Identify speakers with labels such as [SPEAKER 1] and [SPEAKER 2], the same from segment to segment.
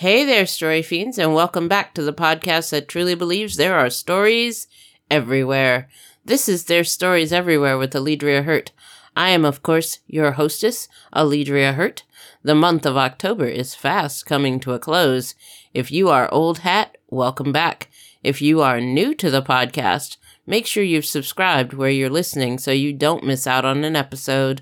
[SPEAKER 1] Hey there, story fiends, and welcome back to the podcast that truly believes there are stories everywhere. This is Their Stories Everywhere with Alidria Hurt. I am, of course, your hostess, Alidria Hurt. The month of October is fast coming to a close. If you are old hat, welcome back. If you are new to the podcast, make sure you've subscribed where you're listening so you don't miss out on an episode.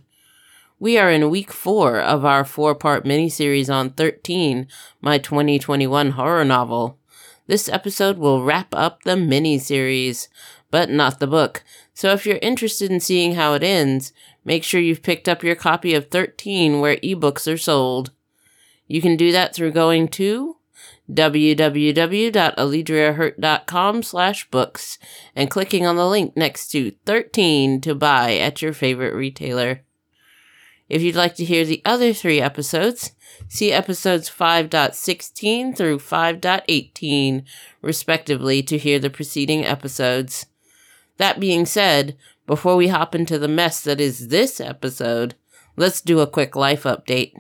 [SPEAKER 1] We are in week four of our four part miniseries on 13, my 2021 horror novel. This episode will wrap up the miniseries, but not the book. So if you're interested in seeing how it ends, make sure you've picked up your copy of 13 where ebooks are sold. You can do that through going to www.alidriahurt.com slash books and clicking on the link next to 13 to buy at your favorite retailer. If you'd like to hear the other three episodes, see episodes 5.16 through 5.18, respectively, to hear the preceding episodes. That being said, before we hop into the mess that is this episode, let's do a quick life update.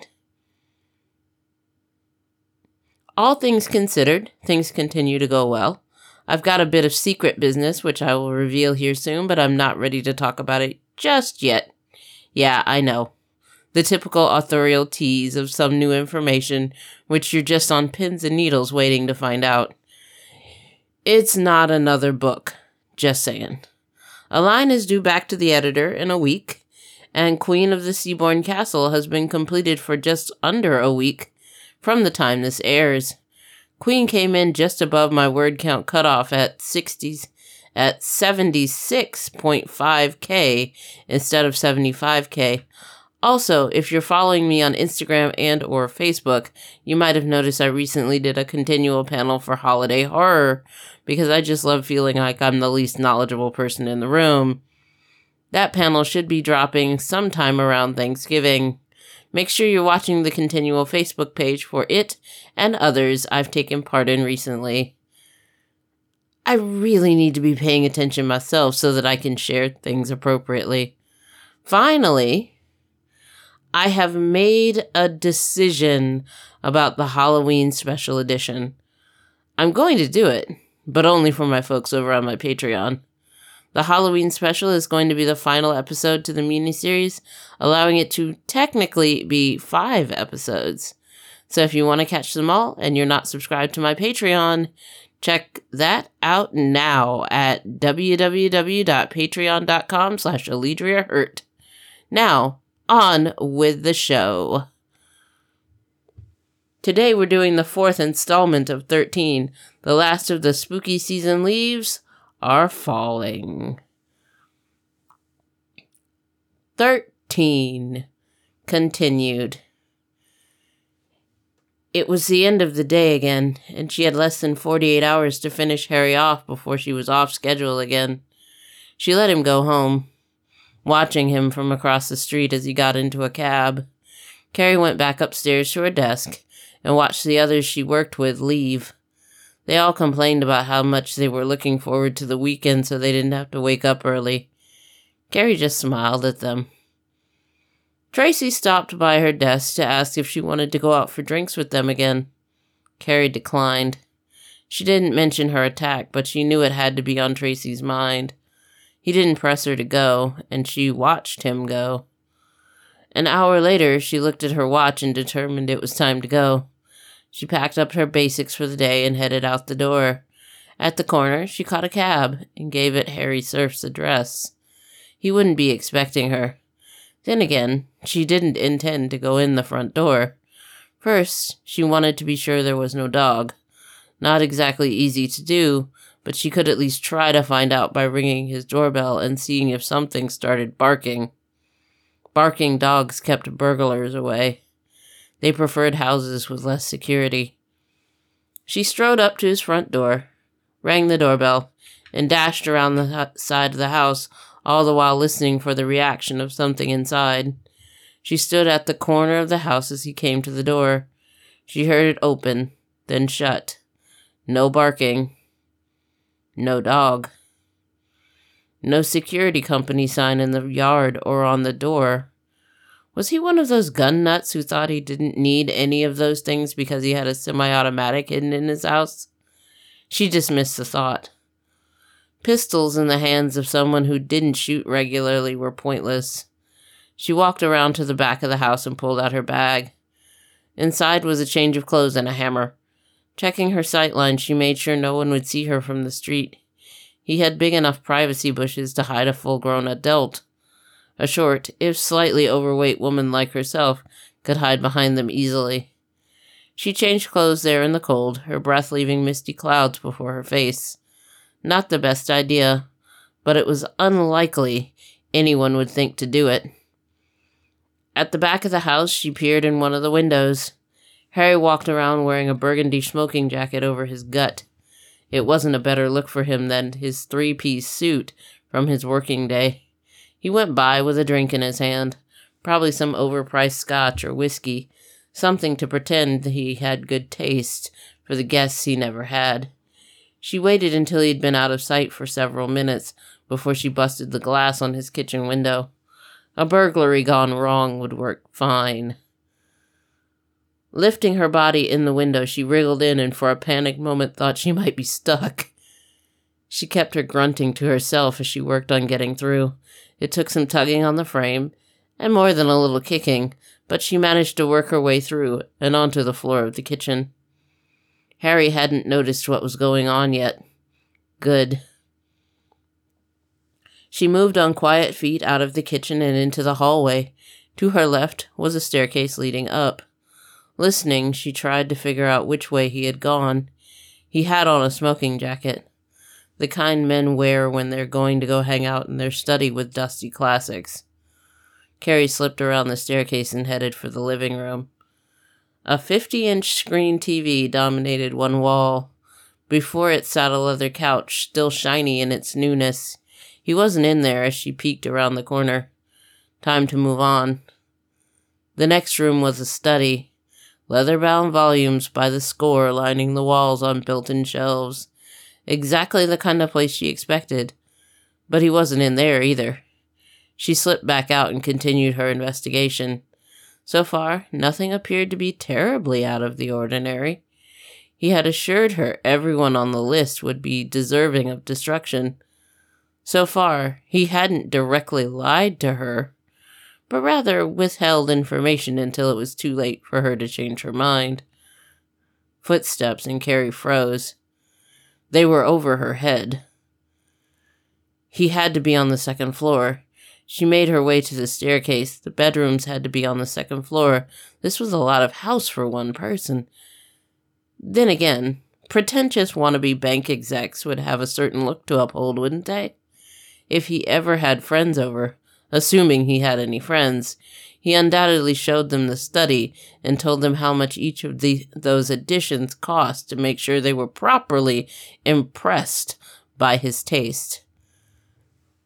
[SPEAKER 1] All things considered, things continue to go well. I've got a bit of secret business, which I will reveal here soon, but I'm not ready to talk about it just yet. Yeah, I know the typical authorial tease of some new information which you're just on pins and needles waiting to find out. It's not another book, just saying. A line is due back to the editor in a week, and Queen of the Seaborn Castle has been completed for just under a week from the time this airs. Queen came in just above my word count cutoff at 60s at 76.5k instead of 75k. Also, if you're following me on Instagram and or Facebook, you might have noticed I recently did a continual panel for holiday horror because I just love feeling like I'm the least knowledgeable person in the room. That panel should be dropping sometime around Thanksgiving. Make sure you're watching the continual Facebook page for it and others I've taken part in recently. I really need to be paying attention myself so that I can share things appropriately. Finally, I have made a decision about the Halloween special edition. I'm going to do it, but only for my folks over on my Patreon. The Halloween special is going to be the final episode to the miniseries, allowing it to technically be five episodes. So if you want to catch them all and you're not subscribed to my Patreon, check that out now at www.patreon.com slash Hurt. Now, on with the show. Today we're doing the fourth installment of 13. The last of the spooky season leaves are falling. 13. Continued. It was the end of the day again, and she had less than 48 hours to finish Harry off before she was off schedule again. She let him go home watching him from across the street as he got into a cab. Carrie went back upstairs to her desk and watched the others she worked with leave. They all complained about how much they were looking forward to the weekend so they didn't have to wake up early. Carrie just smiled at them. Tracy stopped by her desk to ask if she wanted to go out for drinks with them again. Carrie declined. She didn't mention her attack, but she knew it had to be on Tracy's mind. He didn't press her to go, and she watched him go. An hour later, she looked at her watch and determined it was time to go. She packed up her basics for the day and headed out the door. At the corner, she caught a cab and gave it Harry Surf's address. He wouldn't be expecting her. Then again, she didn't intend to go in the front door. First, she wanted to be sure there was no dog. Not exactly easy to do, but she could at least try to find out by ringing his doorbell and seeing if something started barking. Barking dogs kept burglars away. They preferred houses with less security. She strode up to his front door, rang the doorbell, and dashed around the side of the house, all the while listening for the reaction of something inside. She stood at the corner of the house as he came to the door. She heard it open, then shut. No barking. No dog. No security company sign in the yard or on the door. Was he one of those gun nuts who thought he didn't need any of those things because he had a semi automatic hidden in his house? She dismissed the thought. Pistols in the hands of someone who didn't shoot regularly were pointless. She walked around to the back of the house and pulled out her bag. Inside was a change of clothes and a hammer. Checking her sightline, she made sure no one would see her from the street. He had big enough privacy bushes to hide a full grown adult. A short, if slightly overweight woman like herself could hide behind them easily. She changed clothes there in the cold, her breath leaving misty clouds before her face. Not the best idea, but it was unlikely anyone would think to do it. At the back of the house, she peered in one of the windows. Harry walked around wearing a burgundy smoking jacket over his gut. It wasn't a better look for him than his three piece suit from his working day. He went by with a drink in his hand, probably some overpriced scotch or whiskey, something to pretend he had good taste for the guests he never had. She waited until he'd been out of sight for several minutes before she busted the glass on his kitchen window. A burglary gone wrong would work fine. Lifting her body in the window, she wriggled in and for a panicked moment thought she might be stuck. She kept her grunting to herself as she worked on getting through. It took some tugging on the frame, and more than a little kicking, but she managed to work her way through and onto the floor of the kitchen. Harry hadn't noticed what was going on yet. Good. She moved on quiet feet out of the kitchen and into the hallway. To her left was a staircase leading up. Listening, she tried to figure out which way he had gone. He had on a smoking jacket, the kind men wear when they're going to go hang out in their study with dusty classics. Carrie slipped around the staircase and headed for the living room. A 50 inch screen TV dominated one wall. Before it sat a leather couch, still shiny in its newness. He wasn't in there as she peeked around the corner. Time to move on. The next room was a study leather bound volumes by the score lining the walls on built in shelves. Exactly the kind of place she expected. But he wasn't in there either. She slipped back out and continued her investigation. So far, nothing appeared to be terribly out of the ordinary. He had assured her everyone on the list would be deserving of destruction. So far, he hadn't directly lied to her but rather withheld information until it was too late for her to change her mind. Footsteps, and Carrie froze. They were over her head. He had to be on the second floor. She made her way to the staircase. The bedrooms had to be on the second floor. This was a lot of house for one person. Then again, pretentious wannabe bank execs would have a certain look to uphold, wouldn't they? If he ever had friends over, assuming he had any friends. He undoubtedly showed them the study and told them how much each of the, those additions cost to make sure they were properly impressed by his taste.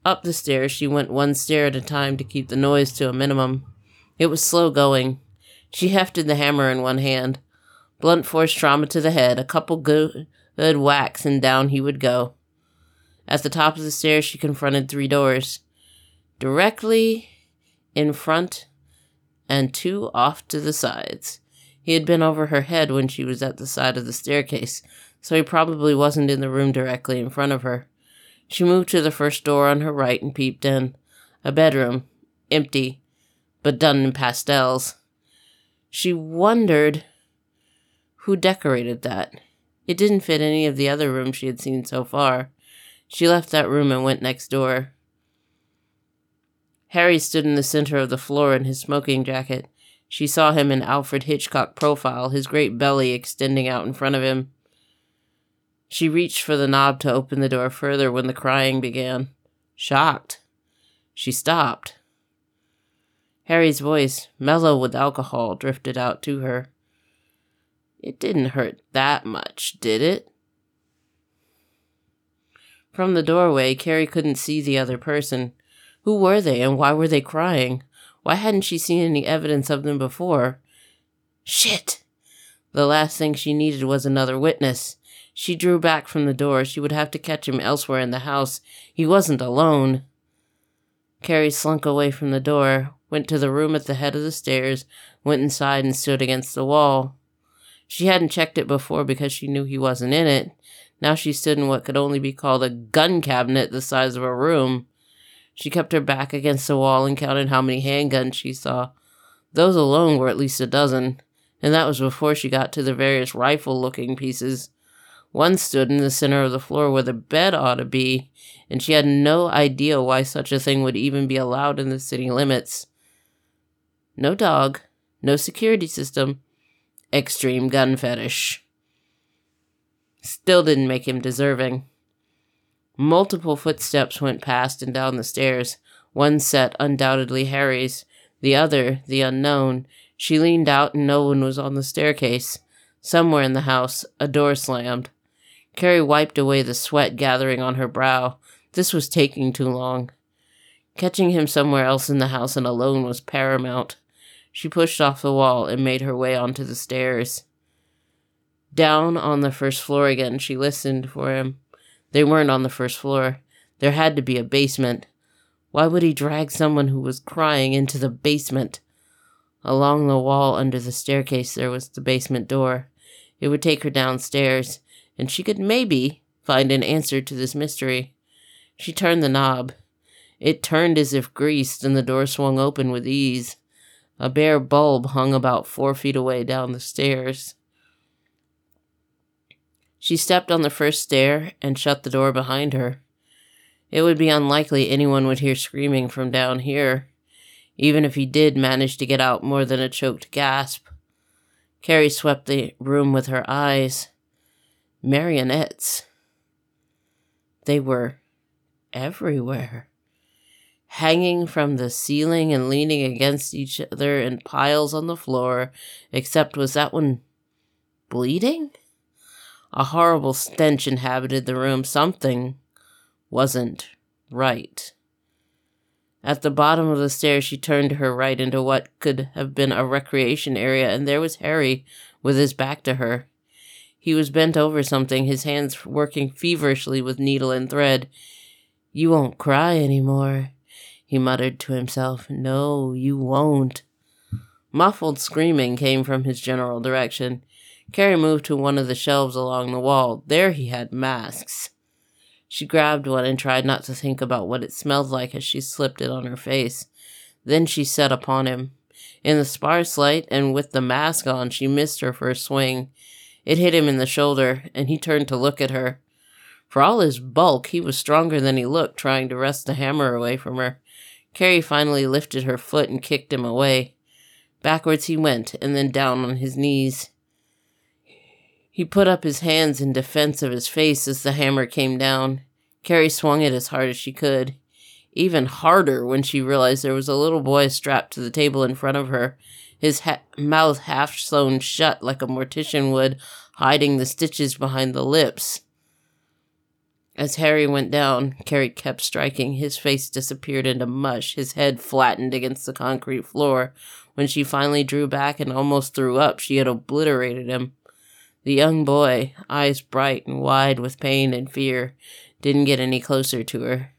[SPEAKER 1] Up the stairs, she went one stair at a time to keep the noise to a minimum. It was slow going. She hefted the hammer in one hand. Blunt force trauma to the head, a couple good, good whacks, and down he would go. At the top of the stairs, she confronted three doors directly in front and two off to the sides. He had been over her head when she was at the side of the staircase, so he probably wasn't in the room directly in front of her. She moved to the first door on her right and peeped in. A bedroom, empty, but done in pastels. She wondered who decorated that. It didn't fit any of the other rooms she had seen so far. She left that room and went next door. Harry stood in the center of the floor in his smoking jacket. She saw him in Alfred Hitchcock profile, his great belly extending out in front of him. She reached for the knob to open the door further when the crying began. Shocked, she stopped. Harry's voice, mellow with alcohol, drifted out to her. It didn't hurt that much, did it? From the doorway, Carrie couldn't see the other person. Who were they and why were they crying? Why hadn't she seen any evidence of them before? Shit! The last thing she needed was another witness. She drew back from the door. She would have to catch him elsewhere in the house. He wasn't alone. Carrie slunk away from the door, went to the room at the head of the stairs, went inside and stood against the wall. She hadn't checked it before because she knew he wasn't in it. Now she stood in what could only be called a gun cabinet the size of a room. She kept her back against the wall and counted how many handguns she saw. Those alone were at least a dozen, and that was before she got to the various rifle looking pieces. One stood in the center of the floor where the bed ought to be, and she had no idea why such a thing would even be allowed in the city limits. No dog, no security system, extreme gun fetish. Still didn't make him deserving. Multiple footsteps went past and down the stairs, one set undoubtedly Harry's, the other the unknown. She leaned out and no one was on the staircase. Somewhere in the house, a door slammed. Carrie wiped away the sweat gathering on her brow. This was taking too long. Catching him somewhere else in the house and alone was paramount. She pushed off the wall and made her way onto the stairs. Down on the first floor again, she listened for him. They weren't on the first floor. There had to be a basement. Why would he drag someone who was crying into the basement? Along the wall under the staircase, there was the basement door. It would take her downstairs, and she could maybe find an answer to this mystery. She turned the knob. It turned as if greased, and the door swung open with ease. A bare bulb hung about four feet away down the stairs. She stepped on the first stair and shut the door behind her. It would be unlikely anyone would hear screaming from down here, even if he did manage to get out more than a choked gasp. Carrie swept the room with her eyes. Marionettes. They were everywhere hanging from the ceiling and leaning against each other in piles on the floor, except was that one bleeding? A horrible stench inhabited the room. Something wasn't right. At the bottom of the stairs, she turned to her right into what could have been a recreation area, and there was Harry with his back to her. He was bent over something, his hands working feverishly with needle and thread. You won't cry any more, he muttered to himself. No, you won't. Muffled screaming came from his general direction. Carrie moved to one of the shelves along the wall. There he had masks. She grabbed one and tried not to think about what it smelled like as she slipped it on her face. Then she set upon him. In the sparse light and with the mask on, she missed her first swing. It hit him in the shoulder, and he turned to look at her. For all his bulk, he was stronger than he looked, trying to wrest the hammer away from her. Carrie finally lifted her foot and kicked him away. Backwards he went, and then down on his knees. He put up his hands in defense of his face as the hammer came down. Carrie swung it as hard as she could. Even harder when she realized there was a little boy strapped to the table in front of her, his ha- mouth half sewn shut like a mortician would, hiding the stitches behind the lips. As Harry went down, Carrie kept striking. His face disappeared into mush, his head flattened against the concrete floor. When she finally drew back and almost threw up, she had obliterated him. The young boy, eyes bright and wide with pain and fear, didn't get any closer to her.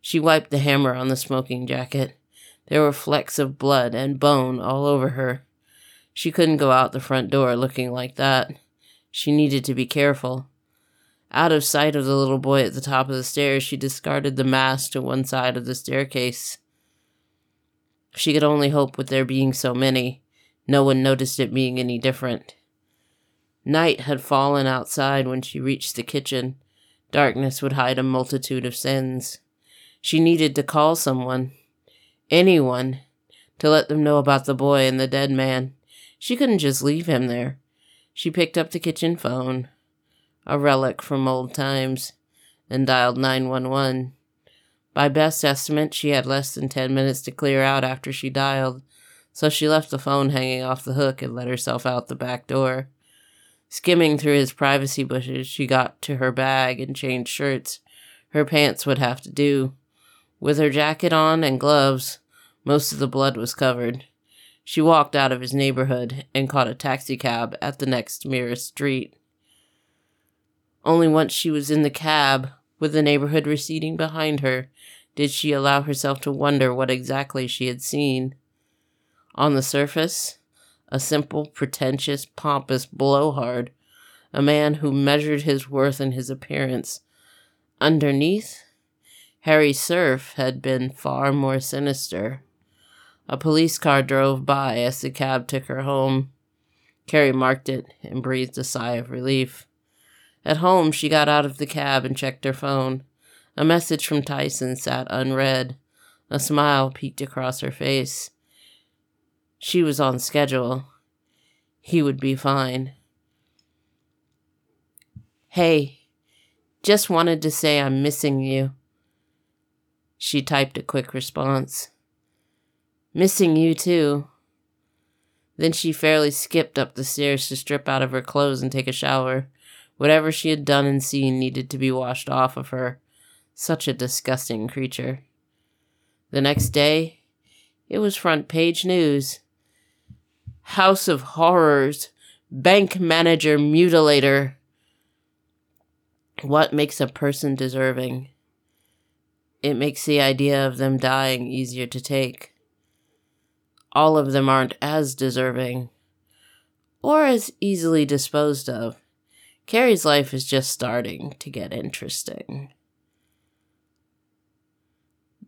[SPEAKER 1] She wiped the hammer on the smoking jacket. There were flecks of blood and bone all over her. She couldn't go out the front door looking like that. She needed to be careful. Out of sight of the little boy at the top of the stairs, she discarded the mask to one side of the staircase. She could only hope with there being so many, no one noticed it being any different. Night had fallen outside when she reached the kitchen. Darkness would hide a multitude of sins. She needed to call someone, anyone, to let them know about the boy and the dead man. She couldn't just leave him there. She picked up the kitchen phone a relic from old times, and dialed 911. By best estimate, she had less than 10 minutes to clear out after she dialed, so she left the phone hanging off the hook and let herself out the back door. Skimming through his privacy bushes, she got to her bag and changed shirts. Her pants would have to do. With her jacket on and gloves, most of the blood was covered. She walked out of his neighborhood and caught a taxicab at the next nearest street. Only once she was in the cab, with the neighborhood receding behind her, did she allow herself to wonder what exactly she had seen. On the surface, a simple, pretentious, pompous blowhard, a man who measured his worth in his appearance. Underneath, Harry Surf had been far more sinister. A police car drove by as the cab took her home. Carrie marked it and breathed a sigh of relief. At home, she got out of the cab and checked her phone. A message from Tyson sat unread. A smile peeked across her face. She was on schedule. He would be fine. Hey, just wanted to say I'm missing you. She typed a quick response. Missing you too. Then she fairly skipped up the stairs to strip out of her clothes and take a shower. Whatever she had done and seen needed to be washed off of her. Such a disgusting creature. The next day, it was front page news. House of Horrors, Bank Manager Mutilator. What makes a person deserving? It makes the idea of them dying easier to take. All of them aren't as deserving or as easily disposed of. Carrie's life is just starting to get interesting.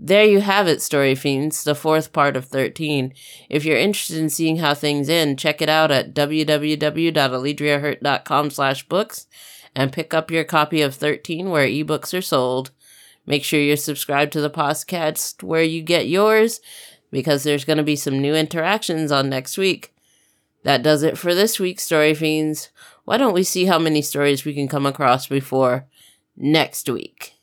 [SPEAKER 1] There you have it, Story Fiends, the fourth part of 13. If you're interested in seeing how things end, check it out at www.alidriahurt.com slash books and pick up your copy of 13 where ebooks are sold. Make sure you're subscribed to the podcast where you get yours because there's going to be some new interactions on next week. That does it for this week, Story Fiends. Why don't we see how many stories we can come across before next week?